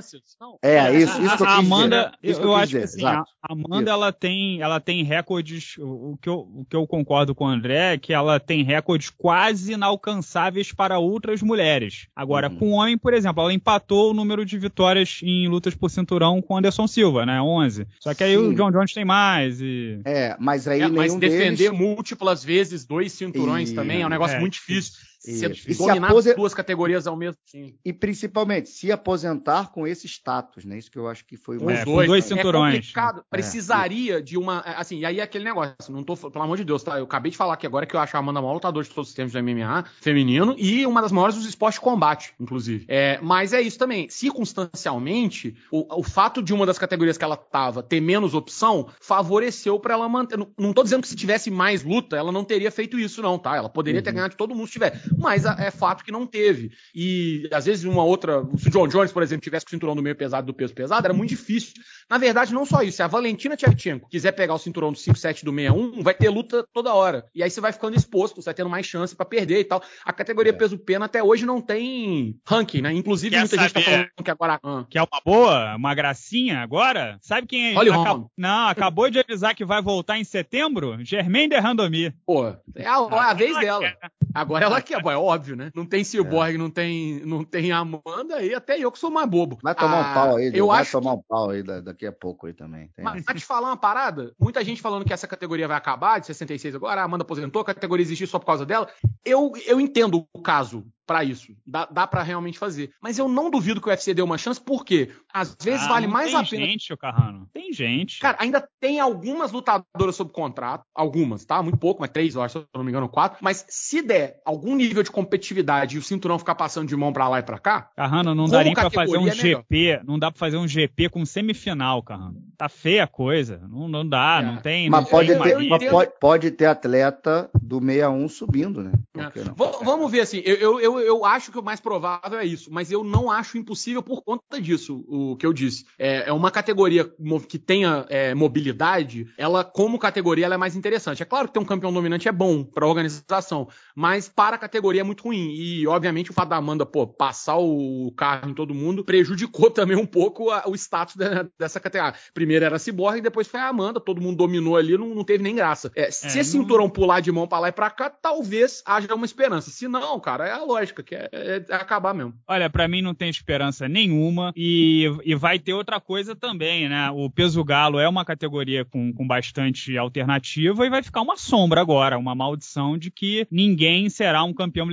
É, é, isso, isso que eu a Amanda, dizer. eu, eu acho que assim, a Amanda ela tem, ela tem recordes. O que, eu, o que eu concordo com o André é que ela tem recordes quase inalcançáveis para outras mulheres. Agora, uhum. com o homem, por exemplo, ela empatou o número de vitórias em lutas por cinturão com Anderson Silva, né? 11. Só que aí Sim. o John Jones tem mais. E... É, mas aí é, mas defender deles... múltiplas vezes dois cinturões e... também é um negócio é, muito difícil. Se, se aposentar duas categorias ao mesmo tempo. E principalmente se aposentar com esse status, né? Isso que eu acho que foi um... é, dois, dois é cinturões. É complicado. Precisaria de uma. Assim, e aí é aquele negócio. Não tô. Pelo amor de Deus, tá? Eu acabei de falar aqui agora que eu acho a Amanda maior lutadora de todos os tempos do MMA feminino e uma das maiores dos esportes de combate, inclusive. É, mas é isso também. Circunstancialmente, o, o fato de uma das categorias que ela tava ter menos opção favoreceu para ela manter. Não, não tô dizendo que se tivesse mais luta, ela não teria feito isso, não, tá? Ela poderia uhum. ter ganhado de todo mundo se tiver mas é fato que não teve. E às vezes uma outra, se o John Jones, por exemplo, tivesse com o cinturão do meio pesado do peso pesado, era muito difícil. Na verdade, não só isso, se a Valentina Tchevchenko quiser pegar o cinturão do 5-7 do 61, vai ter luta toda hora. E aí você vai ficando exposto, você vai tendo mais chance para perder e tal. A categoria é. peso pena até hoje não tem ranking, né? Inclusive, Quer muita saber? gente tá falando que agora. Ah. Que é uma boa, uma gracinha agora? Sabe quem é? Holly Acab... Não, acabou de avisar que vai voltar em setembro? Germaine de Randomir. Pô, é a, a, a vez dela. Agora ela quer, é óbvio, né? Não tem Cyborg, é. não tem não tem Amanda aí, até eu que sou mais bobo. Vai tomar ah, um pau aí, eu vai acho tomar que... um pau aí daqui a pouco aí também. Tem mas, mas te falar uma parada, muita gente falando que essa categoria vai acabar de 66 agora, a Amanda aposentou, a categoria existiu só por causa dela. Eu, eu entendo o caso para isso. Dá, dá para realmente fazer. Mas eu não duvido que o UFC dê uma chance, porque às vezes ah, vale mais a pena. Tem gente, o Carrano. Tem gente. Cara, ainda tem algumas lutadoras sob contrato, algumas, tá? Muito pouco, mas três, eu acho, se eu não me engano, quatro. Mas se der algum nível de competitividade e o cinturão ficar passando de mão para lá e para cá. Carrano, não dá nem pra fazer um é GP. Não dá pra fazer um GP com semifinal, Carrano. Tá feia a coisa. Não, não dá, é. não tem. Mas, não pode, tem ter, mas pode, pode, ter atleta do 61 subindo, né? Vamos ver assim, eu, eu, eu acho que o mais provável é isso, mas eu não acho impossível por conta disso, o que eu disse. É, é uma categoria que tenha é, mobilidade, ela, como categoria, ela é mais interessante. É claro que ter um campeão dominante é bom para a organização, mas para a categoria é muito ruim. E, obviamente, o fato da Amanda, pô, passar o carro em todo mundo prejudicou também um pouco a, o status dessa categoria. Primeiro era a Cyborg, depois foi a Amanda, todo mundo dominou ali, não, não teve nem graça. É, se é, esse não... cinturão pular de mão para lá e para cá, talvez haja uma esperança. Se não, cara, é a lógica, que é, é acabar mesmo. Olha, para mim não tem esperança nenhuma e, e vai ter outra coisa também, né? O peso galo é uma categoria com, com bastante alternativa e vai ficar uma sombra agora, uma maldição de que ninguém será um campeão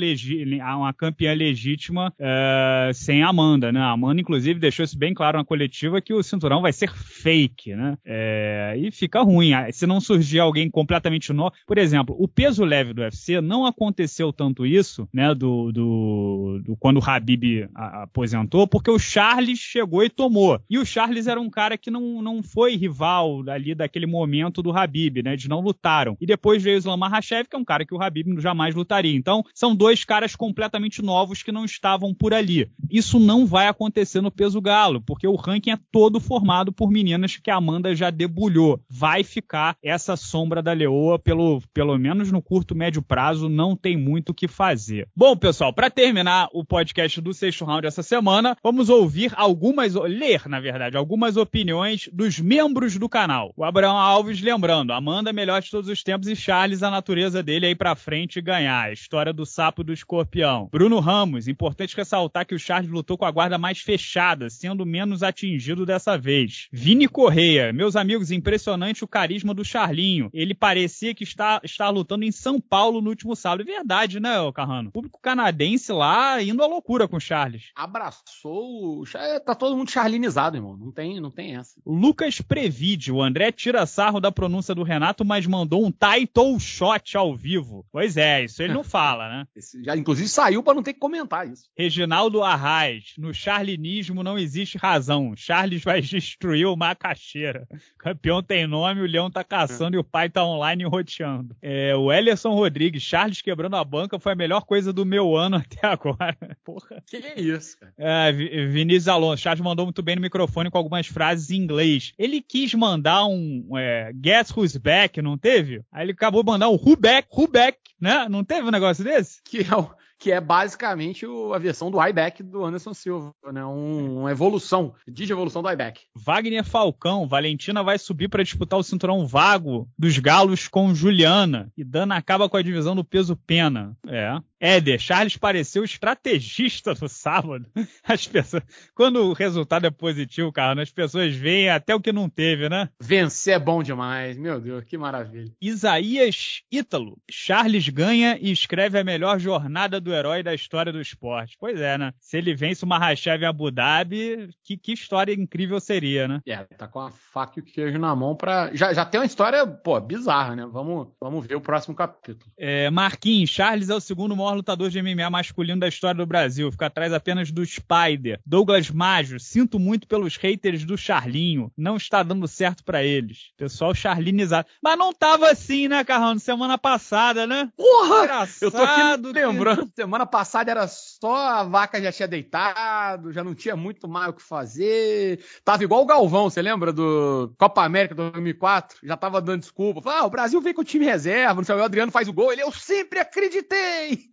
uma campeã legítima uh, sem a Amanda, né? A Amanda, inclusive, deixou isso bem claro na coletiva que o cinturão vai ser fake, né? É, e fica ruim. Ah, se não surgir alguém completamente novo. Por exemplo, o peso leve do UFC não aconteceu tanto isso, né? Do, do do, quando o Habib aposentou, porque o Charles chegou e tomou. E o Charles era um cara que não, não foi rival ali daquele momento do Habib, né? Eles não lutaram. E depois veio o Islam Makhachev, que é um cara que o Habib jamais lutaria. Então, são dois caras completamente novos que não estavam por ali. Isso não vai acontecer no peso galo, porque o ranking é todo formado por meninas que a Amanda já debulhou. Vai ficar essa sombra da leoa, pelo, pelo menos no curto, médio prazo, não tem tem muito o que fazer. Bom, pessoal, para terminar o podcast do sexto round essa semana, vamos ouvir algumas, ler, na verdade, algumas opiniões dos membros do canal. O Abraão Alves lembrando, Amanda é melhor de todos os tempos e Charles a natureza dele aí pra frente ganhar. História do sapo do escorpião. Bruno Ramos, importante ressaltar que o Charles lutou com a guarda mais fechada, sendo menos atingido dessa vez. Vini Correia, meus amigos, impressionante o carisma do Charlinho. Ele parecia que está, está lutando em São Paulo no último sábado. É verdade, né, Carrano? O público canadense lá indo à loucura com o Charles. Abraçou. Tá todo mundo charlinizado, irmão. Não tem, não tem essa. Lucas Previde, o André tira sarro da pronúncia do Renato, mas mandou um title shot ao vivo. Pois é, isso ele não fala, né? Esse já, inclusive, saiu para não ter que comentar isso. Reginaldo Arraes, no charlinismo não existe razão. Charles vai destruir o Macaxeira. O campeão tem nome, o leão tá caçando e o pai tá online roteando. É, o Ellerson Rodrigues, Charles quebrando a banca foi a melhor coisa do meu ano até agora. Porra. Que isso, cara. É, Vinícius Alonso, Charles mandou muito bem no microfone com algumas frases em inglês. Ele quis mandar um é, Guess Who's Back, não teve? Aí ele acabou mandar um Who Back, Who Back, né? Não teve um negócio desse? Que é o que é basicamente a versão do iBack do Anderson Silva, né? Um, uma evolução, de evolução do iBack. Wagner Falcão, Valentina vai subir para disputar o cinturão vago dos galos com Juliana e Dana acaba com a divisão do peso pena. É. Éder, Charles pareceu estrategista no sábado. As pessoas, quando o resultado é positivo, cara, as pessoas veem até o que não teve, né? Vencer é bom demais, meu Deus, que maravilha. Isaías Ítalo, Charles ganha e escreve a melhor jornada do herói da história do esporte. Pois é, né? Se ele vence o Mahashev em Abu Dhabi, que, que história incrível seria, né? É, tá com a faca e o queijo na mão pra. Já, já tem uma história, pô, bizarra, né? Vamos, vamos ver o próximo capítulo. É, Marquinhos, Charles é o segundo maior lutador de MMA masculino da história do Brasil. Fica atrás apenas do Spider. Douglas Maggio, sinto muito pelos haters do Charlinho. Não está dando certo para eles. Pessoal charlinizado. Mas não tava assim, né, Carrão? Semana passada, né? Porra! Engraçado, eu tô aqui lembrando semana passada era só a vaca já tinha deitado, já não tinha muito mais o que fazer. Tava igual o Galvão, você lembra do Copa América 2004? Já tava dando desculpa. Falava, ah, o Brasil veio com o time reserva, não sei o Adriano faz o gol. Ele, eu sempre acreditei!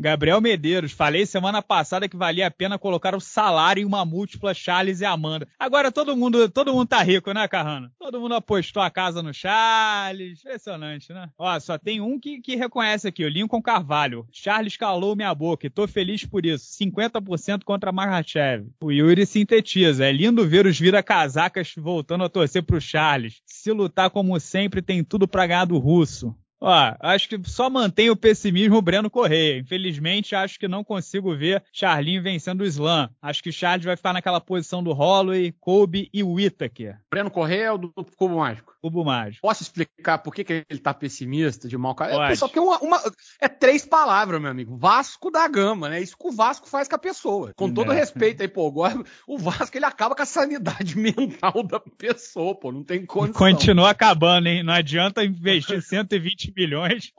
Gabriel Medeiros, falei semana passada que valia a pena colocar o salário em uma múltipla Charles e Amanda. Agora todo mundo, todo mundo tá rico, né, Carrano? Todo mundo apostou a casa no Charles. Impressionante, né? Ó, só tem um que, que reconhece aqui, o Lincoln Carvalho. Charles calou minha boca e tô feliz por isso. 50% contra Marrachev. O Yuri sintetiza. É lindo ver os vira-casacas voltando a torcer pro Charles. Se lutar como sempre, tem tudo pra ganhar do russo. Ó, acho que só mantém o pessimismo o Breno Correia. Infelizmente, acho que não consigo ver Charlinho vencendo o Slam. Acho que o Charles vai ficar naquela posição do Holloway, Kobe e Whittaker. Breno Correia ou do Cubo Mágico? Cubo Mágico. Posso explicar por que, que ele tá pessimista, de mau cara? É só porque uma, uma, é três palavras, meu amigo. Vasco da Gama, né? Isso que o Vasco faz com a pessoa. Com todo é. respeito aí, pô. Agora, o Vasco, ele acaba com a sanidade mental da pessoa, pô. Não tem condição. Continua acabando, hein? Não adianta investir 120 20 milhões.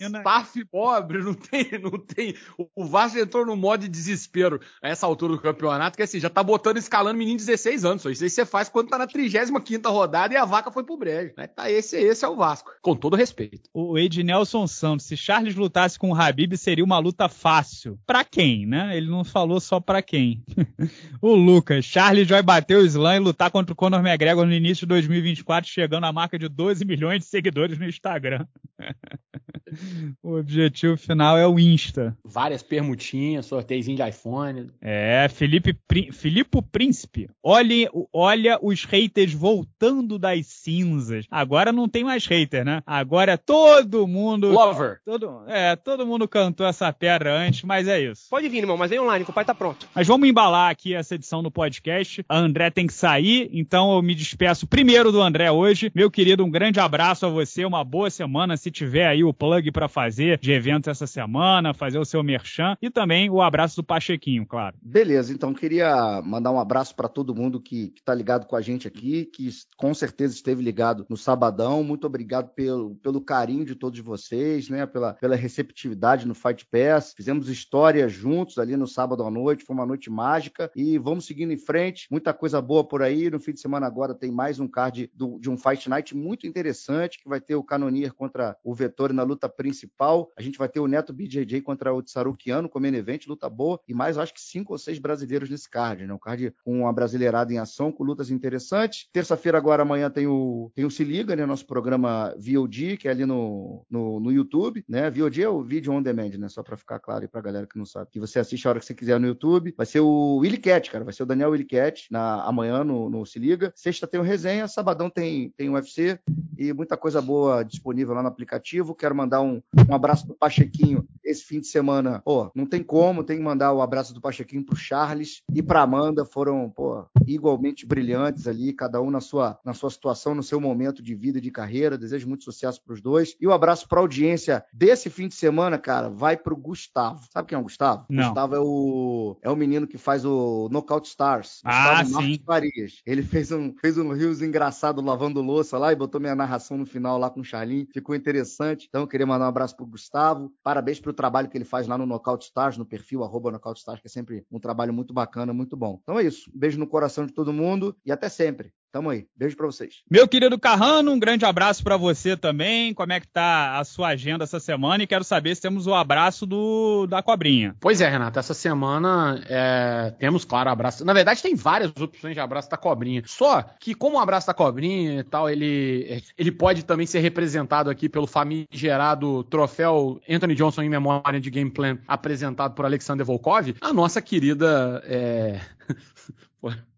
Staff pobre, não tem, não tem. O Vasco entrou no modo de desespero a essa altura do campeonato, que assim, já tá botando escalando menino de 16 anos. Isso aí você faz quando tá na 35 rodada e a vaca foi pro brejo. Né? Tá, esse, esse é o Vasco. Com todo respeito. O Ednelson Santos, se Charles lutasse com o Habib, seria uma luta fácil. Pra quem, né? Ele não falou só pra quem. o Lucas, Charles vai bater o Slam e lutar contra o Conor McGregor no início de 2024, chegando à marca de 12 milhões de seguidores no Instagram. Instagram. o objetivo final é o Insta. Várias permutinhas, sorteiozinho de iPhone. É, Felipe, Filipe Príncipe. Olhe, olha os haters voltando das cinzas. Agora não tem mais hater, né? Agora é todo mundo. Lover. Todo, é, todo mundo cantou essa pedra antes, mas é isso. Pode vir, irmão, mas vem online, que o pai tá pronto. Mas vamos embalar aqui essa edição do podcast. A André tem que sair, então eu me despeço primeiro do André hoje. Meu querido, um grande abraço a você, uma boa semana. Se tiver aí o plug para fazer de eventos essa semana, fazer o seu merchan e também o abraço do Pachequinho, claro. Beleza, então queria mandar um abraço para todo mundo que, está ligado com a gente aqui, que com certeza esteve ligado no sabadão. Muito obrigado pelo, pelo carinho de todos vocês, né? Pela, pela receptividade no Fight Pass. Fizemos história juntos ali no sábado à noite, foi uma noite mágica e vamos seguindo em frente. Muita coisa boa por aí. No fim de semana agora tem mais um card do, de um Fight Night muito interessante que vai ter o Canonier contra o Vettori na luta principal. A gente vai ter o Neto BJJ contra o Tsarukiano, como evento, luta boa, e mais acho que cinco ou seis brasileiros nesse card, né? Um card com uma brasileirada em ação, com lutas interessantes. Terça-feira, agora, amanhã, tem o, tem o Se Liga, né? Nosso programa VOD, que é ali no, no, no YouTube, né? VOD é o vídeo on demand, né? Só para ficar claro aí pra galera que não sabe. Que você assiste a hora que você quiser no YouTube. Vai ser o Willy Cat, cara. Vai ser o Daniel Willy Cat na, amanhã no, no Se Liga. Sexta tem o resenha, sabadão tem, tem o UFC e muita coisa boa disponível lá no aplicativo. Quero mandar um, um abraço pro Pachequinho esse fim de semana. Pô, não tem como, tem que mandar o abraço do Pachequinho pro Charles e pra Amanda. Foram, pô, igualmente brilhantes ali, cada um na sua, na sua situação, no seu momento de vida e de carreira. Desejo muito sucesso pros dois. E o um abraço pra audiência desse fim de semana, cara, vai pro Gustavo. Sabe quem é o Gustavo? Não. Gustavo é o, é o menino que faz o Knockout Stars. Ah, Gustavo sim. Farias. Ele fez um, fez um rios engraçado lavando louça lá e botou minha narração no final lá com o Charlin. Ficou interessante. Então eu queria mandar um abraço pro Gustavo. Parabéns pelo trabalho que ele faz lá no Knockout Stars, no perfil arroba Knockout Stars, que é sempre um trabalho muito bacana, muito bom. Então é isso. Um beijo no coração de todo mundo e até sempre. Tamo aí. Beijo pra vocês. Meu querido Carrano, um grande abraço pra você também. Como é que tá a sua agenda essa semana? E quero saber se temos o abraço do da cobrinha. Pois é, Renato, essa semana é, temos, claro, abraço. Na verdade, tem várias opções de abraço da cobrinha. Só que, como o abraço da cobrinha e tal, ele, ele pode também ser representado aqui pelo famigerado troféu Anthony Johnson em memória de Game Plan apresentado por Alexander Volkov, a nossa querida. É...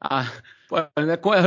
a,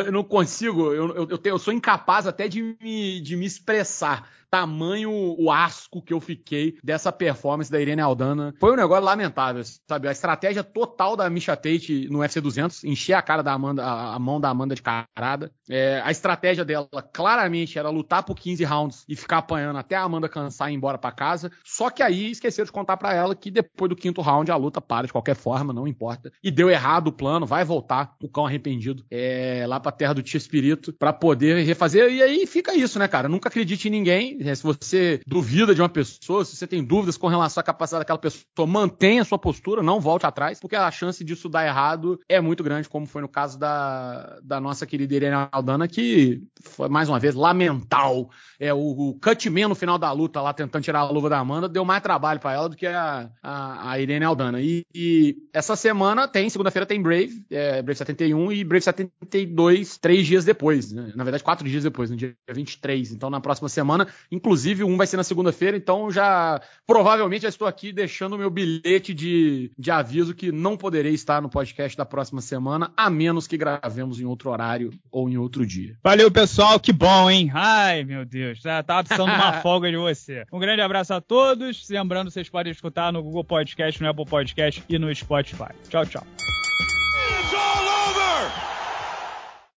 eu não consigo, eu, eu, eu, tenho, eu, sou incapaz até de me, de me expressar tamanho o asco que eu fiquei dessa performance da Irene Aldana. Foi um negócio lamentável, sabe? A estratégia total da Misha Tate no UFC 200, encher a cara da Amanda, a, a mão da Amanda de carada. É, a estratégia dela claramente era lutar por 15 rounds e ficar apanhando até a Amanda cansar e ir embora para casa. Só que aí esqueceram de contar para ela que depois do quinto round a luta para de qualquer forma, não importa. E deu errado o plano, vai voltar o cão arrependido é, lá pra terra do Tia Espírito para poder refazer. E aí fica isso, né, cara? Nunca acredite em ninguém. Se você duvida de uma pessoa, se você tem dúvidas com relação à capacidade daquela pessoa, mantenha a sua postura, não volte atrás, porque a chance disso dar errado é muito grande, como foi no caso da, da nossa querida Irene Aldana, que foi mais uma vez lamental. É, o, o Cutman no final da luta lá tentando tirar a luva da Amanda deu mais trabalho para ela do que a, a, a Irene Aldana. E, e, essa semana tem, segunda-feira tem Brave, é, Brave 71 e Brave 72, três dias depois. Né? Na verdade, quatro dias depois, no dia 23. Então, na próxima semana, inclusive, um vai ser na segunda-feira, então já provavelmente já estou aqui deixando o meu bilhete de, de aviso que não poderei estar no podcast da próxima semana, a menos que gravemos em outro horário ou em outro dia. Valeu, pessoal, que bom, hein? Ai, meu Deus, já tava precisando de uma folga de você. Um grande abraço a todos, lembrando, vocês podem escutar no Google Podcast, no Apple Podcast e no Spotify. Tchau, tchau.